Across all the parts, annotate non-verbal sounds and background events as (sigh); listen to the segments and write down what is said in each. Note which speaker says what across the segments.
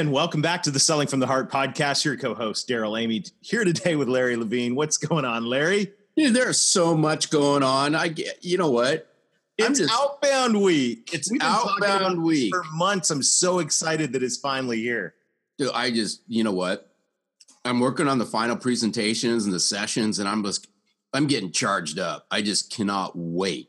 Speaker 1: And welcome back to the Selling from the Heart podcast. Your co-host Darrell Amy here today with Larry Levine. What's going on, Larry?
Speaker 2: Dude, there's so much going on. I get, you know what?
Speaker 1: It's just, outbound week.
Speaker 2: It's outbound week
Speaker 1: for months. I'm so excited that it's finally here.
Speaker 2: Dude, I just, you know what? I'm working on the final presentations and the sessions, and I'm just, I'm getting charged up. I just cannot wait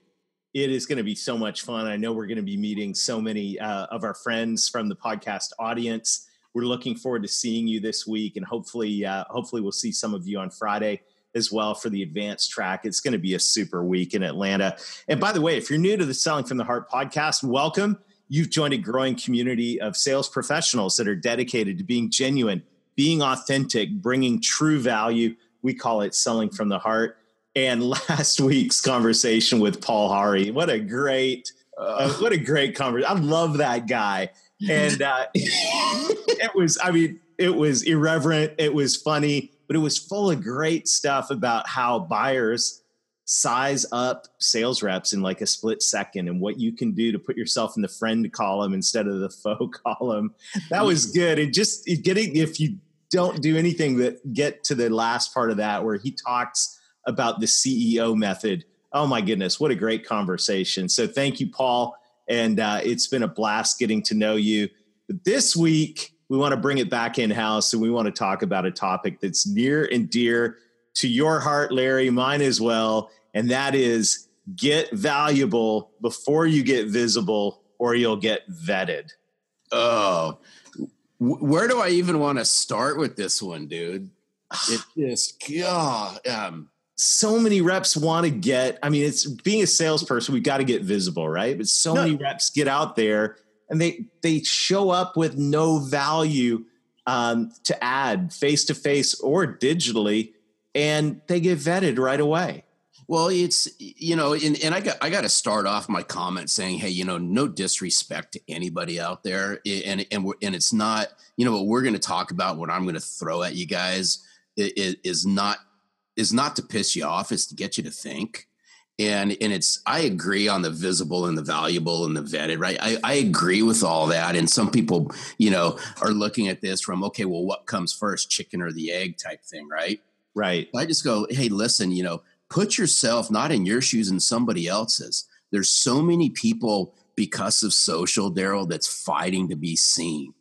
Speaker 1: it is going to be so much fun. I know we're going to be meeting so many uh, of our friends from the podcast audience. We're looking forward to seeing you this week, and hopefully, uh, hopefully, we'll see some of you on Friday as well for the advanced track. It's going to be a super week in Atlanta. And by the way, if you're new to the Selling from the Heart podcast, welcome. You've joined a growing community of sales professionals that are dedicated to being genuine, being authentic, bringing true value. We call it selling from the heart and (laughs) last week's conversation with Paul Hari. What a great, uh, what a great conversation. I love that guy. And uh, (laughs) it was, I mean, it was irreverent. It was funny, but it was full of great stuff about how buyers size up sales reps in like a split second and what you can do to put yourself in the friend column instead of the (laughs) foe column. That was good. And just getting, if you don't do anything that get to the last part of that where he talks about the CEO method. Oh my goodness, what a great conversation. So thank you, Paul. And uh, it's been a blast getting to know you. But this week, we want to bring it back in house and we want to talk about a topic that's near and dear to your heart, Larry, mine as well. And that is get valuable before you get visible or you'll get vetted.
Speaker 2: Oh, where do I even want to start with this one, dude? It just, God, um,
Speaker 1: so many reps want to get i mean it's being a salesperson we've got to get visible right? But so no. many reps get out there and they they show up with no value um, to add face to face or digitally and they get vetted right away.
Speaker 2: Well it's you know and, and i got i got to start off my comment saying hey you know no disrespect to anybody out there. And and we're, and it's not you know what we're going to talk about what i'm going to throw at you guys is, is not is not to piss you off, it's to get you to think. And and it's I agree on the visible and the valuable and the vetted, right? I, I agree with all that. And some people, you know, are looking at this from, okay, well, what comes first, chicken or the egg type thing, right?
Speaker 1: Right.
Speaker 2: I just go, hey, listen, you know, put yourself not in your shoes and somebody else's. There's so many people because of social, Darrell, that's fighting to be seen.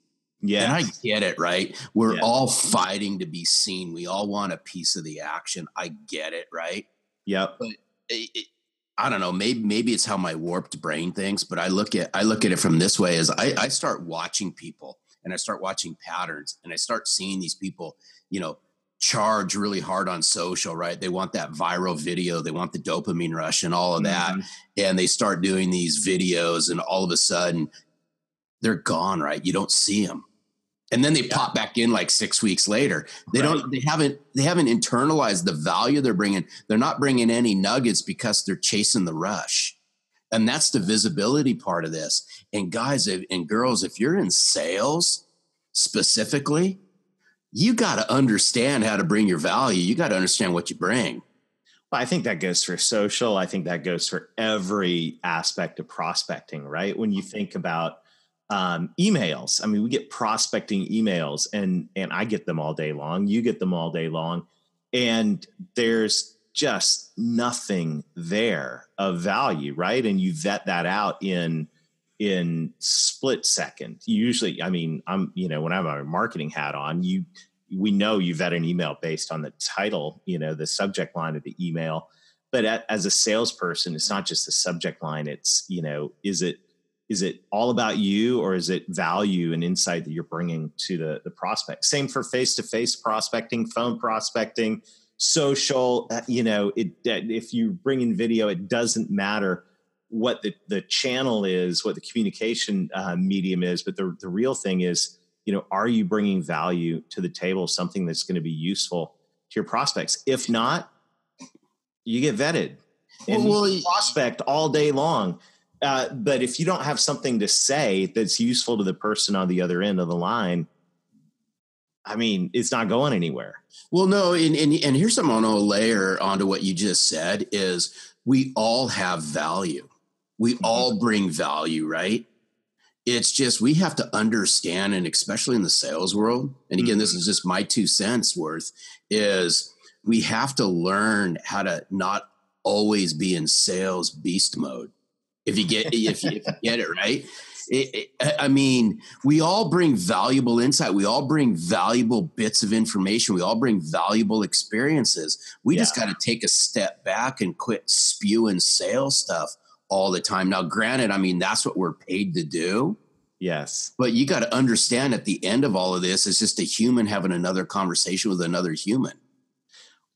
Speaker 2: Yeah. And I get it, right? We're yeah. all fighting to be seen. We all want a piece of the action. I get it, right?
Speaker 1: Yeah.
Speaker 2: But it, it, I don't know, maybe maybe it's how my warped brain thinks, but I look at I look at it from this way as I, I start watching people and I start watching patterns and I start seeing these people, you know, charge really hard on social, right? They want that viral video, they want the dopamine rush and all of that. Mm-hmm. And they start doing these videos and all of a sudden they're gone, right? You don't see them and then they yeah. pop back in like six weeks later they right. don't they haven't they haven't internalized the value they're bringing they're not bringing any nuggets because they're chasing the rush and that's the visibility part of this and guys and girls if you're in sales specifically you got to understand how to bring your value you got to understand what you bring
Speaker 1: well, I think that goes for social. I think that goes for every aspect of prospecting, right? When you think about um, emails. I mean, we get prospecting emails, and and I get them all day long. You get them all day long, and there's just nothing there of value, right? And you vet that out in in split second. Usually, I mean, I'm you know when I have a marketing hat on, you we know you vet an email based on the title, you know, the subject line of the email. But as a salesperson, it's not just the subject line. It's you know, is it is it all about you or is it value and insight that you're bringing to the, the prospect same for face-to-face prospecting phone prospecting social uh, you know it if you bring in video it doesn't matter what the, the channel is what the communication uh, medium is but the, the real thing is you know, are you bringing value to the table, something that's going to be useful to your prospects? If not, you get vetted and well, well, prospect all day long. Uh, but if you don't have something to say that's useful to the person on the other end of the line, I mean, it's not going anywhere.
Speaker 2: Well, no, and, and, and here's I want to layer onto what you just said is we all have value. We mm-hmm. all bring value, right? It's just we have to understand, and especially in the sales world, and again, mm-hmm. this is just my two cents worth, is we have to learn how to not always be in sales beast mode. If you get if you, if you get it right, it, it, I mean, we all bring valuable insight. We all bring valuable bits of information. We all bring valuable experiences. We yeah. just got to take a step back and quit spewing sales stuff all the time. Now, granted, I mean, that's what we're paid to do.
Speaker 1: Yes.
Speaker 2: But you got to understand at the end of all of this, it's just a human having another conversation with another human.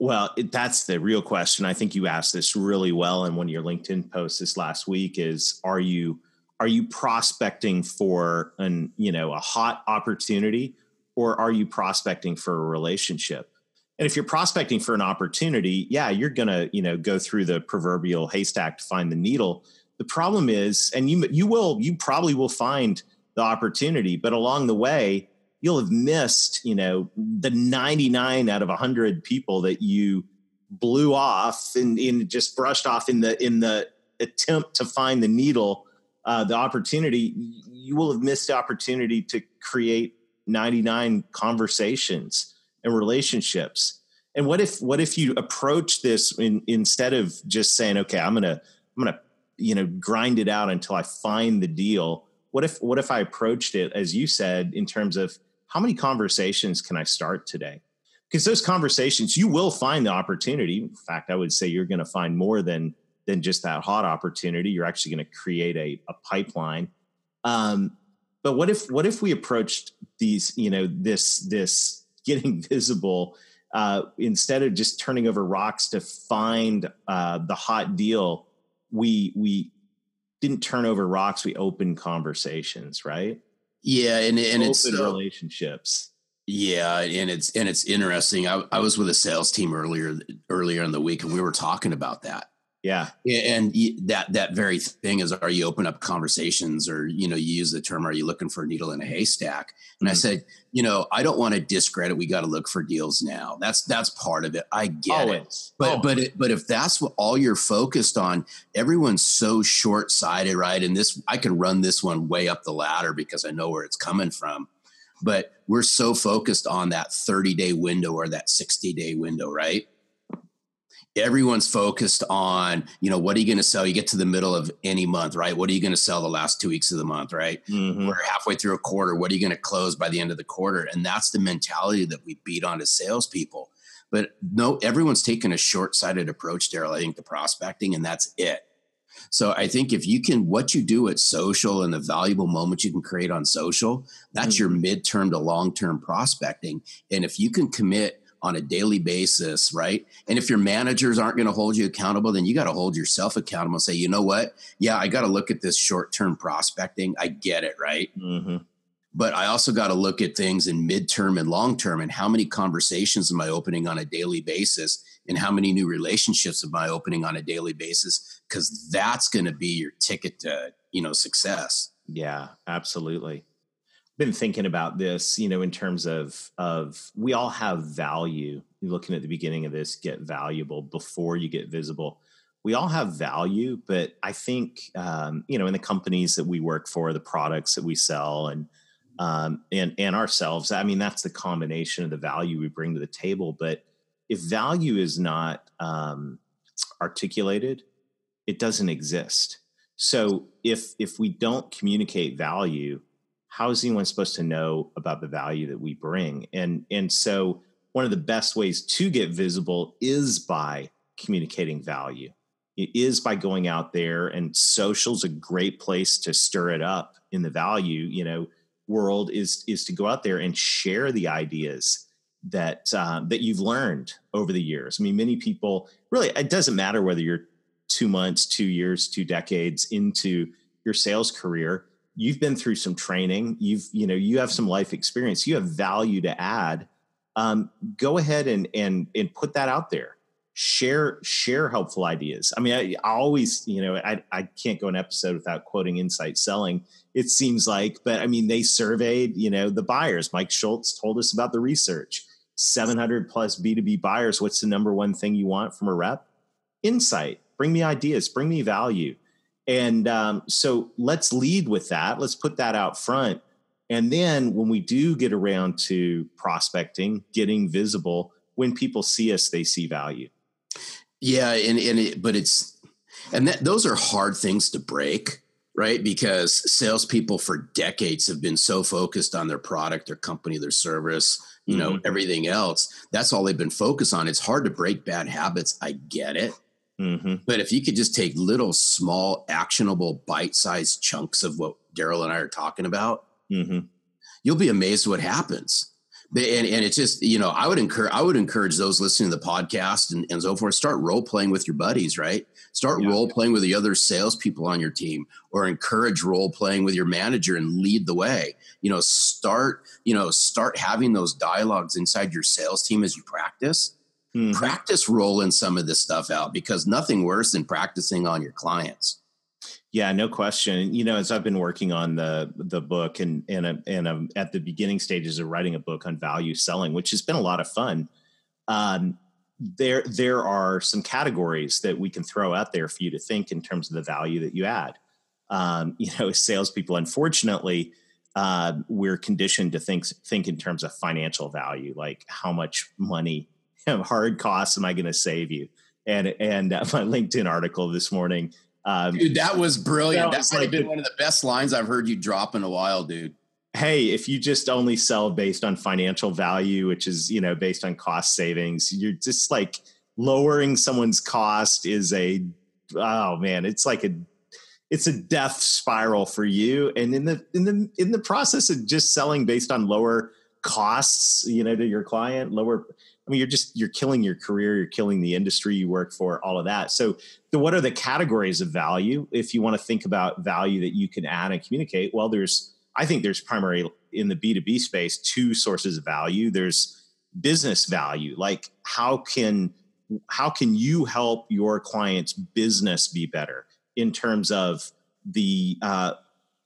Speaker 1: Well, it, that's the real question. I think you asked this really well in one of your LinkedIn posts this last week is are you are you prospecting for an, you know, a hot opportunity or are you prospecting for a relationship? And if you're prospecting for an opportunity, yeah, you're going to, you know, go through the proverbial haystack to find the needle. The problem is and you you will you probably will find the opportunity, but along the way, you'll have missed, you know, the 99 out of 100 people that you blew off and, and just brushed off in the in the attempt to find the needle, uh, the opportunity. You will have missed the opportunity to create 99 conversations and relationships. And what if what if you approach this in, instead of just saying, okay, I'm gonna I'm gonna you know grind it out until I find the deal. What if what if I approached it as you said in terms of how many conversations can I start today? Because those conversations, you will find the opportunity. In fact, I would say you're going to find more than than just that hot opportunity. You're actually going to create a, a pipeline. Um, but what if what if we approached these, you know, this this (laughs) getting visible uh, instead of just turning over rocks to find uh, the hot deal? We we didn't turn over rocks. We opened conversations, right?
Speaker 2: Yeah, and and
Speaker 1: Open
Speaker 2: it's
Speaker 1: uh, relationships.
Speaker 2: Yeah, and it's and it's interesting. I, I was with a sales team earlier earlier in the week, and we were talking about that.
Speaker 1: Yeah,
Speaker 2: and that that very thing is, are you open up conversations, or you know, you use the term, are you looking for a needle in a haystack? And mm-hmm. I said, you know, I don't want to discredit. We got to look for deals now. That's that's part of it. I get Always. it, but Always. but it, but if that's what all you're focused on, everyone's so short sighted, right? And this, I can run this one way up the ladder because I know where it's coming from. But we're so focused on that 30 day window or that 60 day window, right? Everyone's focused on you know what are you going to sell? You get to the middle of any month right? What are you going to sell the last two weeks of the month right? Mm-hmm. we're halfway through a quarter. What are you going to close by the end of the quarter? And that's the mentality that we beat on to salespeople. But no everyone's taken a short-sighted approach darrell i think the prospecting and that's it. So I think if you can, what you do at social and the valuable moments you can create on social, that's mm-hmm. your midterm to long term prospecting. And if you can commit on a daily basis, right? And if your managers aren't going to hold you accountable, then you got to hold yourself accountable and say, you know what? Yeah, I got to look at this short term prospecting. I get it, right? Mm-hmm. But I also got to look at things in midterm and long term and how many conversations am I opening on a daily basis and how many new relationships am I opening on a daily basis? Because that's going to be your ticket to, you know, success.
Speaker 1: Yeah, absolutely been thinking about this, you know, in terms of of we all have value. You're looking at the beginning of this, get valuable before you get visible. We all have value, but I think um, you know, in the companies that we work for, the products that we sell, and um, and and ourselves. I mean, that's the combination of the value we bring to the table. But if value is not um, articulated, it doesn't exist. So if if we don't communicate value, how is anyone supposed to know about the value that we bring? And and so one of the best ways to get visible is by communicating value. It is by going out there and social's a great place to stir it up in the value, you know, world is is to go out there and share the ideas that uh, that you've learned over the years. I mean, many people really it doesn't matter whether you're two months, two years, two decades into your sales career you've been through some training you've you know you have some life experience you have value to add um, go ahead and and and put that out there. Share share helpful ideas. I mean i, I always you know I, I can't go an episode without quoting insight selling it seems like but i mean they surveyed you know the buyers. Mike schultz told us about the research. 700 plus b2b buyers what's the number one thing you want from a rep? Insight. Bring me ideas bring me value and um, so let's lead with that let's put that out front and then when we do get around to prospecting getting visible when people see us they see value
Speaker 2: yeah, and and it, but it's and that those are hard things to break, right? Because salespeople for decades have been so focused on their product, their company, their service, you mm-hmm. know, everything else. That's all they've been focused on. It's hard to break bad habits. I get it. Mm-hmm. But if you could just take little, small, actionable, bite-sized chunks of what Darrell and I are talking about, mm-hmm. you'll be amazed what happens and, and it's just you know i would encourage i would encourage those listening to the podcast and, and so forth start role playing with your buddies right start yeah. role playing with the other salespeople on your team or encourage role playing with your manager and lead the way you know start you know start having those dialogues inside your sales team as you practice mm-hmm. practice rolling some of this stuff out because nothing worse than practicing on your clients
Speaker 1: yeah, no question. You know, as I've been working on the the book and and and I'm at the beginning stages of writing a book on value selling, which has been a lot of fun. Um, there there are some categories that we can throw out there for you to think in terms of the value that you add. Um, (laughs) you know, as salespeople, unfortunately, uh, we're conditioned to think think in terms of financial value, like how much money, hard costs, am I going to save you? And and uh, (laughs) my LinkedIn article this morning
Speaker 2: um, dude, that was brilliant. That might like have been one of the best lines I've heard you drop in a while, dude.
Speaker 1: Hey, if you just only sell based on financial value, which is you know based on cost savings, you're just like lowering someone's cost is a oh man, it's like a it's a death spiral for you. And in the in the in the process of just selling based on lower costs, you know, to your client, lower I mean, you're just you're killing your career, you're killing the industry you work for, all of that. So, the, what are the categories of value? If you want to think about value that you can add and communicate, well, there's I think there's primary in the B2B space two sources of value. There's business value, like how can how can you help your client's business be better in terms of the uh,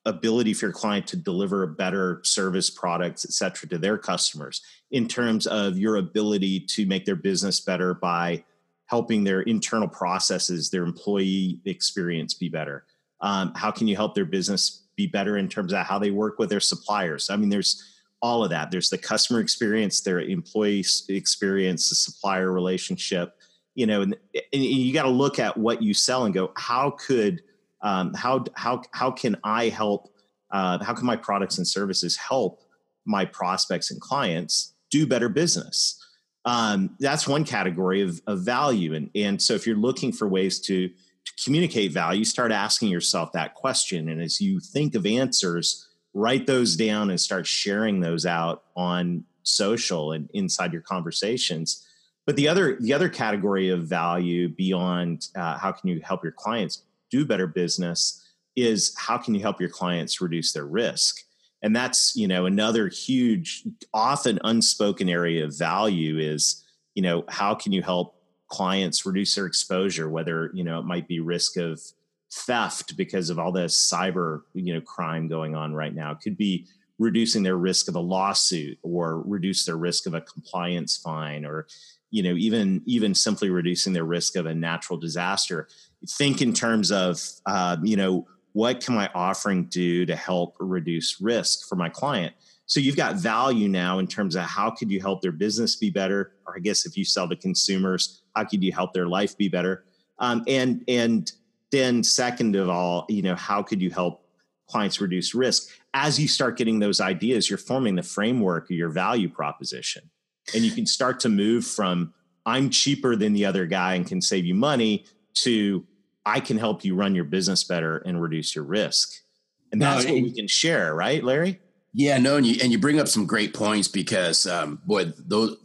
Speaker 1: ability for your client to deliver better service products et cetera to their customers in terms of your ability to make their business better by helping their internal processes their employee experience be better? Um, how can you help their business be better in terms of how they work with their suppliers? I mean there's all of that. There's the customer experience their employee experience the supplier relationship you know and, and you got to look at what you sell and go how could um, how how how can I help? Uh, how can my products and services help my prospects and clients do better business? Um, that's one category of, of value, and and so if you're looking for ways to to communicate value, start asking yourself that question, and as you think of answers, write those down and start sharing those out on social and inside your conversations. But the other the other category of value beyond uh, how can you help your clients do better business is how can you help your clients reduce their risk? And that's you know another huge often unspoken area of value is you know how can you help clients reduce their exposure whether you know it might be risk of theft because of all this cyber you know crime going on right now. It could be reducing their risk of a lawsuit or reduce their risk of a compliance fine or you know even even simply reducing their risk of a natural disaster think in terms of uh, you know what can my offering do to help reduce risk for my client? So you've got value now in terms of how could you help their business be better? Or i guess if you sell to consumers how could you help their life be better? Um, and and then second of all you know how could you help clients reduce risk? As you start getting those ideas you're forming the framework of your value proposition. And you can start to move from i'm cheaper than the other guy and can save you money to I can help you run your business better and reduce your risk. And that's no, what we can share, right, Larry?
Speaker 2: Yeah, no, and you and you bring up some great points because um, boy, those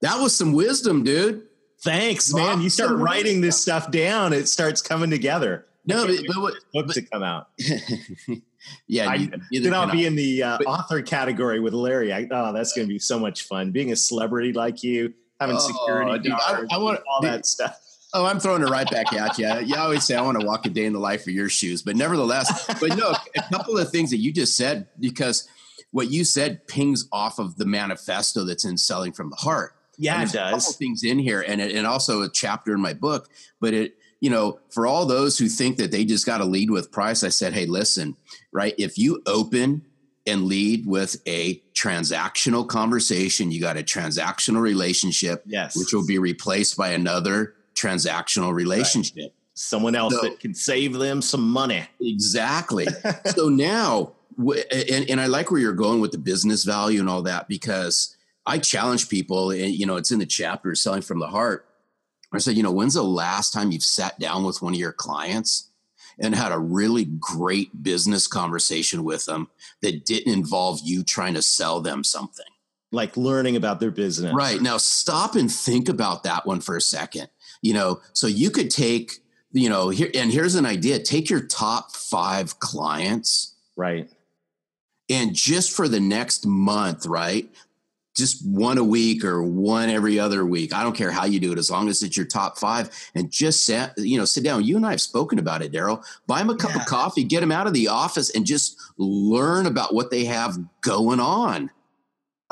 Speaker 2: that was some wisdom, dude.
Speaker 1: Thanks, man. You start writing this stuff down, it starts coming together.
Speaker 2: No, but, but what
Speaker 1: book but, to come out. (laughs)
Speaker 2: yeah,
Speaker 1: I, then I'll be in the uh, but, author category with Larry. I, oh, that's going to be so much fun. Being a celebrity like you, having oh, security, dude, I, I, want all dude, that stuff.
Speaker 2: Oh, I'm throwing it right back at you. You always say I want to walk a day in the life of your shoes, but nevertheless, but no, a couple of things that you just said because what you said pings off of the manifesto that's in Selling from the Heart.
Speaker 1: Yeah, it does.
Speaker 2: things in here, and it, and also a chapter in my book. But it, you know, for all those who think that they just got to lead with price, I said, hey, listen, right? If you open and lead with a transactional conversation, you got a transactional relationship,
Speaker 1: yes,
Speaker 2: which will be replaced by another transactional relationship. Right.
Speaker 1: Someone else so, that can save them some money.
Speaker 2: Exactly. (laughs) so now, and, and I like where you're going with the business value and all that because I challenge people, and you know, it's in the chapter selling from the heart. I said, you know, when's the last time you've sat down with one of your clients and had a really great business conversation with them that didn't involve you trying to sell them something?
Speaker 1: Like learning about their business.
Speaker 2: Right. Now, stop and think about that one for a second you know so you could take you know here and here's an idea take your top five clients
Speaker 1: right.
Speaker 2: and just for the next month right just one a week or one every other week i don't care how you do it as long as it's your top five and just sit you know sit down. You and i have spoken about it darrell. Buy them a cup yeah. of coffee get them out of the office and just learn about what they have going on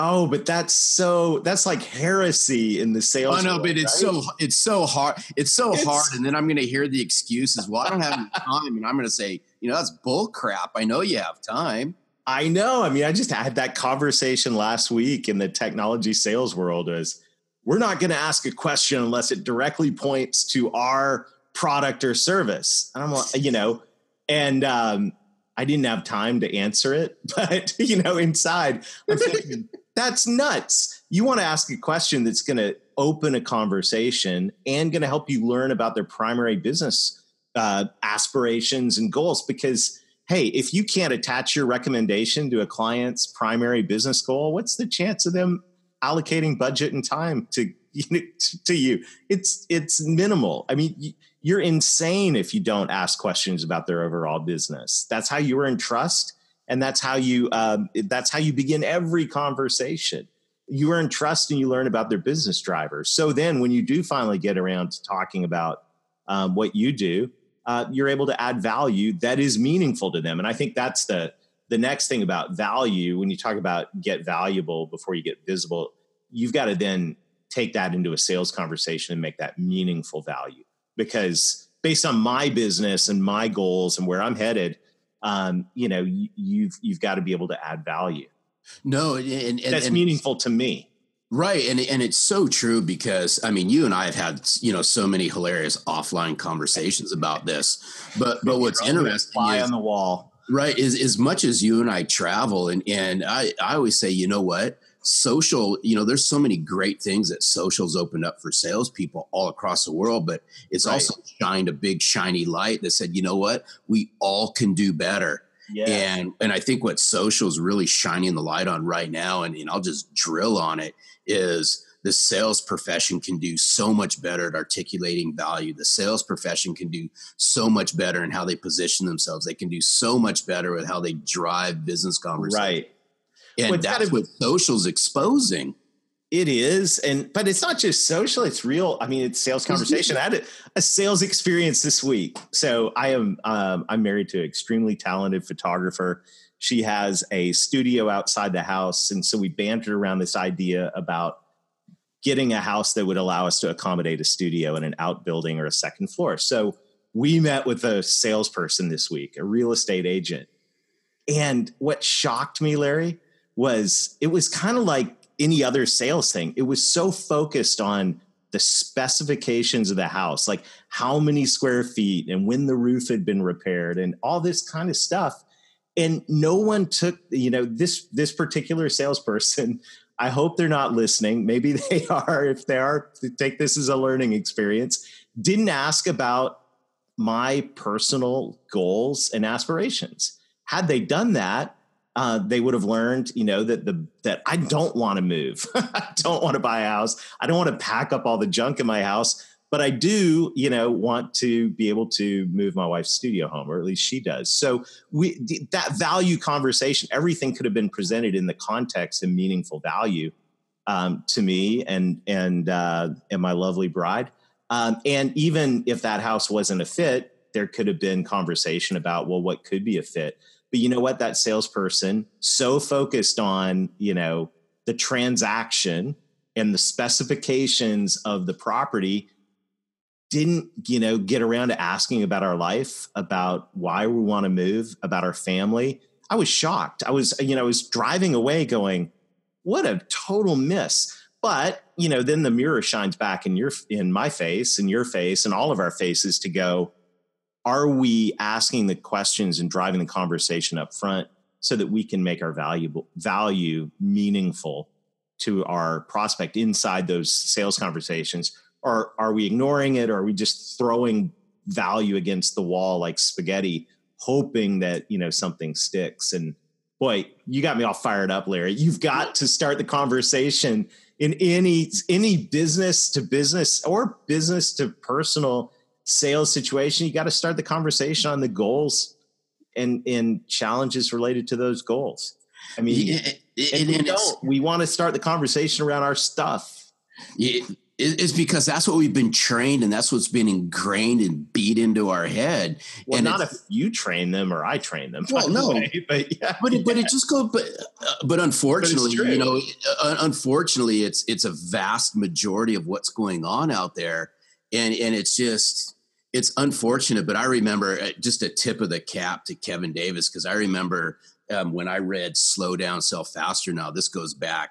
Speaker 1: Oh, but that's so that's like heresy in the sales.
Speaker 2: Oh no, world, but it's right? so it's so hard. It's so it's, hard, and then I'm going to hear the excuses. Well, I don't have (laughs) time, and I'm going to say, you know, that's bull crap. I know you have time.
Speaker 1: I know. I mean, I just had that conversation last week in the technology sales world. Is we're not going to ask a question unless it directly points to our product or service. And I'm like, you know, and um, I didn't have time to answer it, (laughs) but you know, inside I'm thinking that's nuts. You want to ask a question that's going to open a conversation and going to help you learn about their primary business uh, aspirations and goals. Because, hey, if you can't attach your recommendation to a client's primary business goal, what's the chance of them allocating budget and time to (laughs) you know, to you? It's it's minimal. I mean. You're insane if you don't ask questions about their overall business. That's how you earn trust and that's how you um, that's how you begin every conversation. You earn trust and you learn about their business drivers. So then when you do finally get around to talking about um, what you do uh, you're able to add value that is meaningful to them. And i think that's the the next thing about value when you talk about get valuable before you get visible you've got to then take that into a sales conversation and make that meaningful value. Because based on my business and my goals and where i'm headed um, you know, you, you've you've got to be able to add value.
Speaker 2: No, and, and
Speaker 1: that's and, meaningful to me.
Speaker 2: Right. And and it's so true because I mean you and I have had, you know, so many hilarious offline conversations about this. But but what's interesting
Speaker 1: fly is, on the wall.
Speaker 2: Right, is as much as you and I travel and and I, I always say, you know what? Social, you know, there's so many great things that socials opened up for salespeople all across the world, but it's right. also shined a big shiny light that said, you know what, we all can do better. Yeah. And and I think what social is really shining the light on right now, and, and I'll just drill on it, is the sales profession can do so much better at articulating value. The sales profession can do so much better in how they position themselves. They can do so much better with how they drive business conversations.
Speaker 1: Right.
Speaker 2: And well, that's what social's exposing.
Speaker 1: It is, and but it's not just social; it's real. I mean, it's sales conversation. I had a, a sales experience this week. So I am um, I'm married to an extremely talented photographer. She has a studio outside the house, and so we bantered around this idea about getting a house that would allow us to accommodate a studio in an outbuilding or a second floor. So we met with a salesperson this week, a real estate agent, and what shocked me, Larry, was it was kind of like any other sales thing. It was so focused on the specifications of the house, like how many square feet and when the roof had been repaired and all this kind of stuff. And no one took, you know, this this particular salesperson. I hope they're not listening. Maybe (laughs) they are. If they are, take this as a learning experience. Didn't ask about my personal goals and aspirations. Had they done that, uh, they would have learned, you know, that the that I don't want to move. (laughs) I don't want to buy a house. I don't want to pack up all the junk in my house. but I do, you know, want to be able to move my wife's studio home, or at least she does. So we that value conversation, everything could have been presented in the context and meaningful value um, to me and and uh, and my lovely bride. Um, and even if that house wasn't a fit, there could have been conversation about well, what could be a fit. But you know what? That salesperson so focused on you know the transaction and the specifications of the property didn't you know get around to asking about our life about why we want to move about our family. I was shocked. I was you know i was driving away going what a total miss. But you know then the mirror shines back in your in my face and your face and all of our faces to go are we asking the questions and driving the conversation up front so that we can make our valuable value meaningful to our prospect inside those sales conversations? Or are we ignoring it? Or are we just throwing value against the wall like spaghetti hoping that you know something sticks? And boy you got me all fired up larry. You've got to start the conversation in any any business to business or business to personal sales situation you got to start the conversation on the goals and and challenges related to those goals i mean it, it, we, don't. we want to start the conversation around our stuff
Speaker 2: yeah, is because that's what we've been trained and that's what's been ingrained and beat into our head.
Speaker 1: Well,
Speaker 2: and
Speaker 1: not if you train them or I train them.
Speaker 2: Well, no, way, but yeah, but it, but it just goes. But uh, but unfortunately, but you know, uh, unfortunately, it's it's a vast majority of what's going on out there, and and it's just it's unfortunate. But I remember uh, just a tip of the cap to Kevin Davis because I remember um, when I read "Slow Down, Sell Faster." Now this goes back,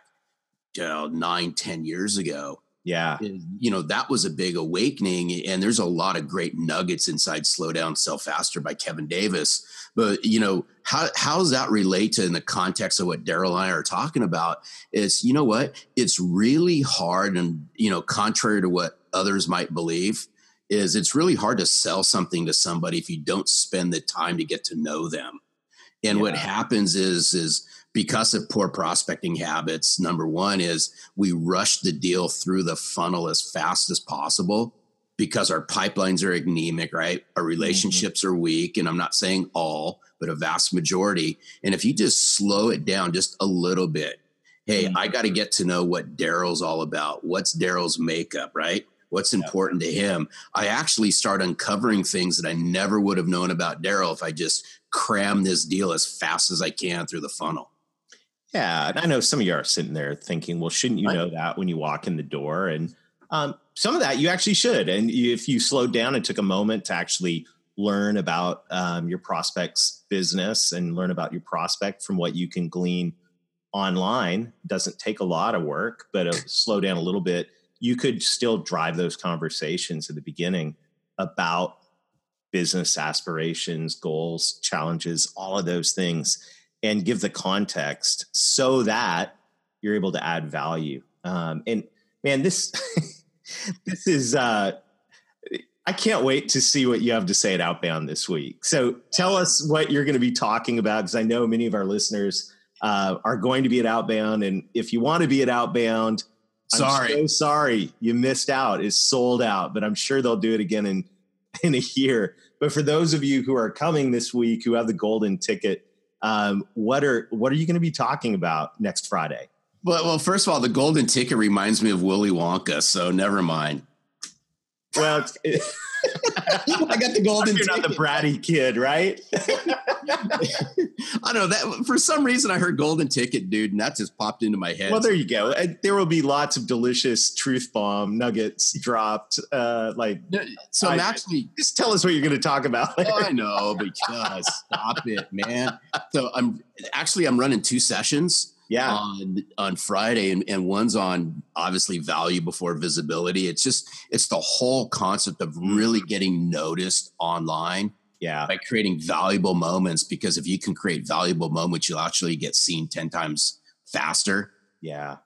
Speaker 2: you know, nine ten years ago
Speaker 1: yeah.
Speaker 2: You know, that was a big awakening. And there's a lot of great nuggets inside Slow Down, Sell Faster by Kevin Davis. But, you know, how, how does that relate to in the context of what Darrell and I are talking about? Is, you know what? It's really hard and, you know, contrary to what others might believe, is it's really hard to sell something to somebody if you don't spend the time to get to know them. And yeah. what happens is, is, because of poor prospecting habits, number one is we rush the deal through the funnel as fast as possible because our pipelines are anemic, right? Our mm-hmm. relationships mm-hmm. are weak. And I'm not saying all, but a vast majority. And if you just slow it down just a little bit, hey, mm-hmm. I got to get to know what Darrell's all about. What's Darrell's makeup, right? What's important to him? I actually start uncovering things that I never would have known about Darrell if I just cram this deal as fast as I can through the funnel.
Speaker 1: Yeah, and I know some of you are sitting there thinking, well, shouldn't you know that when you walk in the door? And um, some of that you actually should. And if you slowed down and took a moment to actually learn about um, your prospect's business and learn about your prospect from what you can glean online, doesn't take a lot of work, but slow down a little bit. You could still drive those conversations at the beginning about business aspirations, goals, challenges, all of those things and give the context so that you're able to add value. Um, and man, this (laughs) this is uh, I can't wait to see what you have to say at Outbound this week. So tell us what you're going to be talking about because I know many of our listeners uh, are going to be at Outbound, and if you want to be at Outbound,
Speaker 2: sorry,
Speaker 1: I'm so sorry you missed out. It's sold out, but I'm sure they'll do it again in (laughs) in a year. But for those of you who are coming this week who have the golden ticket um, what are what are you going to be talking about next Friday?
Speaker 2: Well, well, first of all, the golden ticket reminds me of Willy Wonka, so never mind.
Speaker 1: Well, it, (laughs) (laughs)
Speaker 2: I got the golden.
Speaker 1: You're
Speaker 2: ticket.
Speaker 1: not the bratty kid, right? (laughs)
Speaker 2: I know that for some reason I heard golden ticket, dude, and that just popped into my head.
Speaker 1: Well, there you go. There will be lots of delicious truth bomb nuggets dropped. Uh, like,
Speaker 2: so I, I'm actually
Speaker 1: just tell us what you're going to talk about. (laughs)
Speaker 2: Oh, I know, but just stop it, man. So I'm actually I'm running two sessions
Speaker 1: yeah.
Speaker 2: on on friday and, and one's on obviously value before visibility. It's just it's the whole concept of mm. really getting noticed online
Speaker 1: yeah.
Speaker 2: by creating valuable moments because if you can create valuable moments you'll actually get seen 10 times faster.
Speaker 1: Yeah.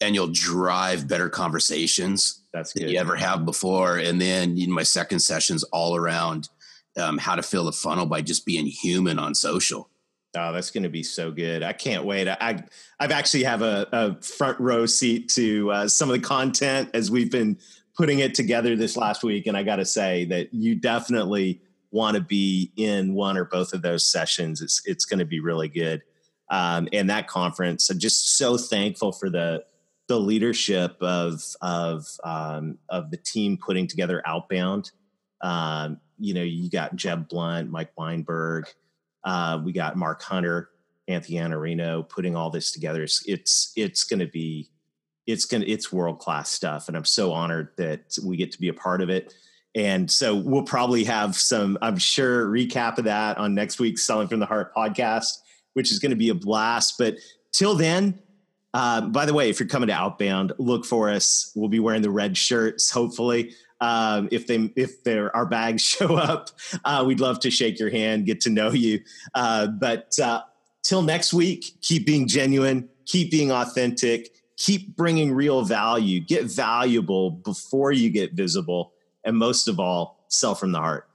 Speaker 2: And you'll drive better conversations
Speaker 1: that's
Speaker 2: than you ever have before. And then you know, my second session's all around um, how to fill the funnel by just being human on social
Speaker 1: Oh, that's going to be so good! I can't wait. I I've actually have a, a front row seat to uh, some of the content as we've been putting it together this last week, and I got to say that you definitely want to be in one or both of those sessions. It's it's going to be really good. Um, and that conference, I'm just so thankful for the the leadership of of um, of the team putting together Outbound. Um, you know, you got Jeb Blount, Mike Weinberg, uh, we got Mark Hunter, Anthony Iannarino putting all this together. It's it's, it's going to be it's going it's world class stuff, and I'm so honored that we get to be a part of it. And so we'll probably have some, I'm sure, recap of that on next week's Selling from the Heart podcast, which is going to be a blast. But till then, uh, by the way, if you're coming to Outbound, look for us. We'll be wearing the red shirts, hopefully. Um, if they if there our bags (laughs) show up, uh, we'd love to shake your hand, get to know you. Uh, but uh, till next week, keep being genuine, keep being authentic, keep bringing real value, get valuable before you get visible, and most of all, sell from the heart.